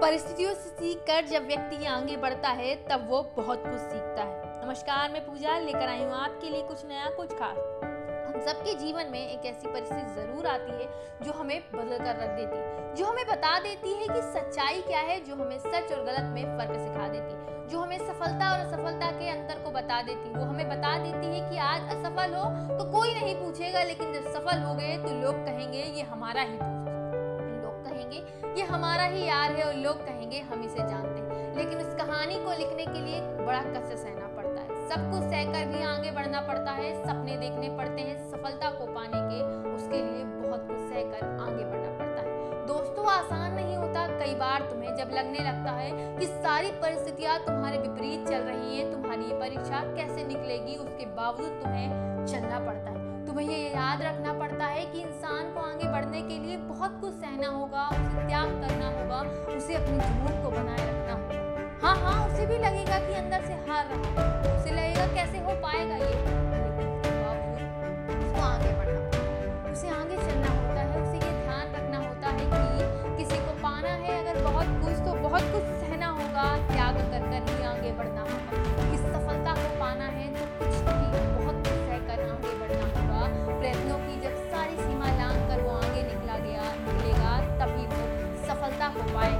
परिस्थितियों से सीख कर जब व्यक्ति आगे बढ़ता है, तब वो बहुत कुछ सीखता है। नमस्कार, मैं पूजा लेकर आई हूँ आपके लिए कुछ नया, कुछ खास। हम सबके जीवन में एक ऐसी परिस्थिति ज़रूर आती है, जो हमें बदल कर रख देती है, जो हमें बता देती है कि सच्चाई क्या है, जो हमें सच और गलत में फ़र्क सिखा देती है, जो हमें सफलता और असफलता के अंतर को बता देती है। वो हमें बता देती है कि आज असफल हो तो कोई नहीं पूछेगा, लेकिन जब सफल हो गए तो लोग कहेंगे, ये हमारा ही दोस्त लोग कहेंगे ये हमारा ही यार है और लोग कहेंगे हम इसे जानते हैं। लेकिन उस कहानी को लिखने के लिए बड़ा कष्ट सहना पड़ता है। सब कुछ सहकर भी आगे बढ़ना पड़ता है, सपने देखने पड़ते हैं, सफलता को पाने के उसके लिए बहुत कुछ सहकर आगे बढ़ना पड़ता है। दोस्तों, आसान नहीं होता, कई बार तुम्हें जब लगने लगता है कि सारी परिस्थितियाँ तुम्हारे विपरीत चल रही हैं, तुम्हारी ये परीक्षा कैसे निकलेगी, उसके बावजूद तुम्हें चलना पड़ता है। तुम्हें ये याद रखना पड़ता है कि इंसान को आगे बढ़ने के लिए बहुत कुछ सहना होगा अपनी झूठ को बनाए रखना। होगा हाँ हाँ उसे भी लगेगा कि अंदर से हार रहा उसे लगेगा कैसे हो पाएगा ये। Bye. उसे आगे चलना होता है, उसे ये ध्यान रखना होता है किसी को पाना है, अगर बहुत कुछ तो बहुत कुछ सहना होगा। त्याग कर कर ही आगे बढ़ना होगा। किस सफलता को पाना है तो कुछ बहुत कुछ आगे बढ़ना होगा। प्रयत्नों की जब सारी सीमा लांग कर वो आगे निकला गया, निकलेगा, तभी वो सफलता हो पाएगा।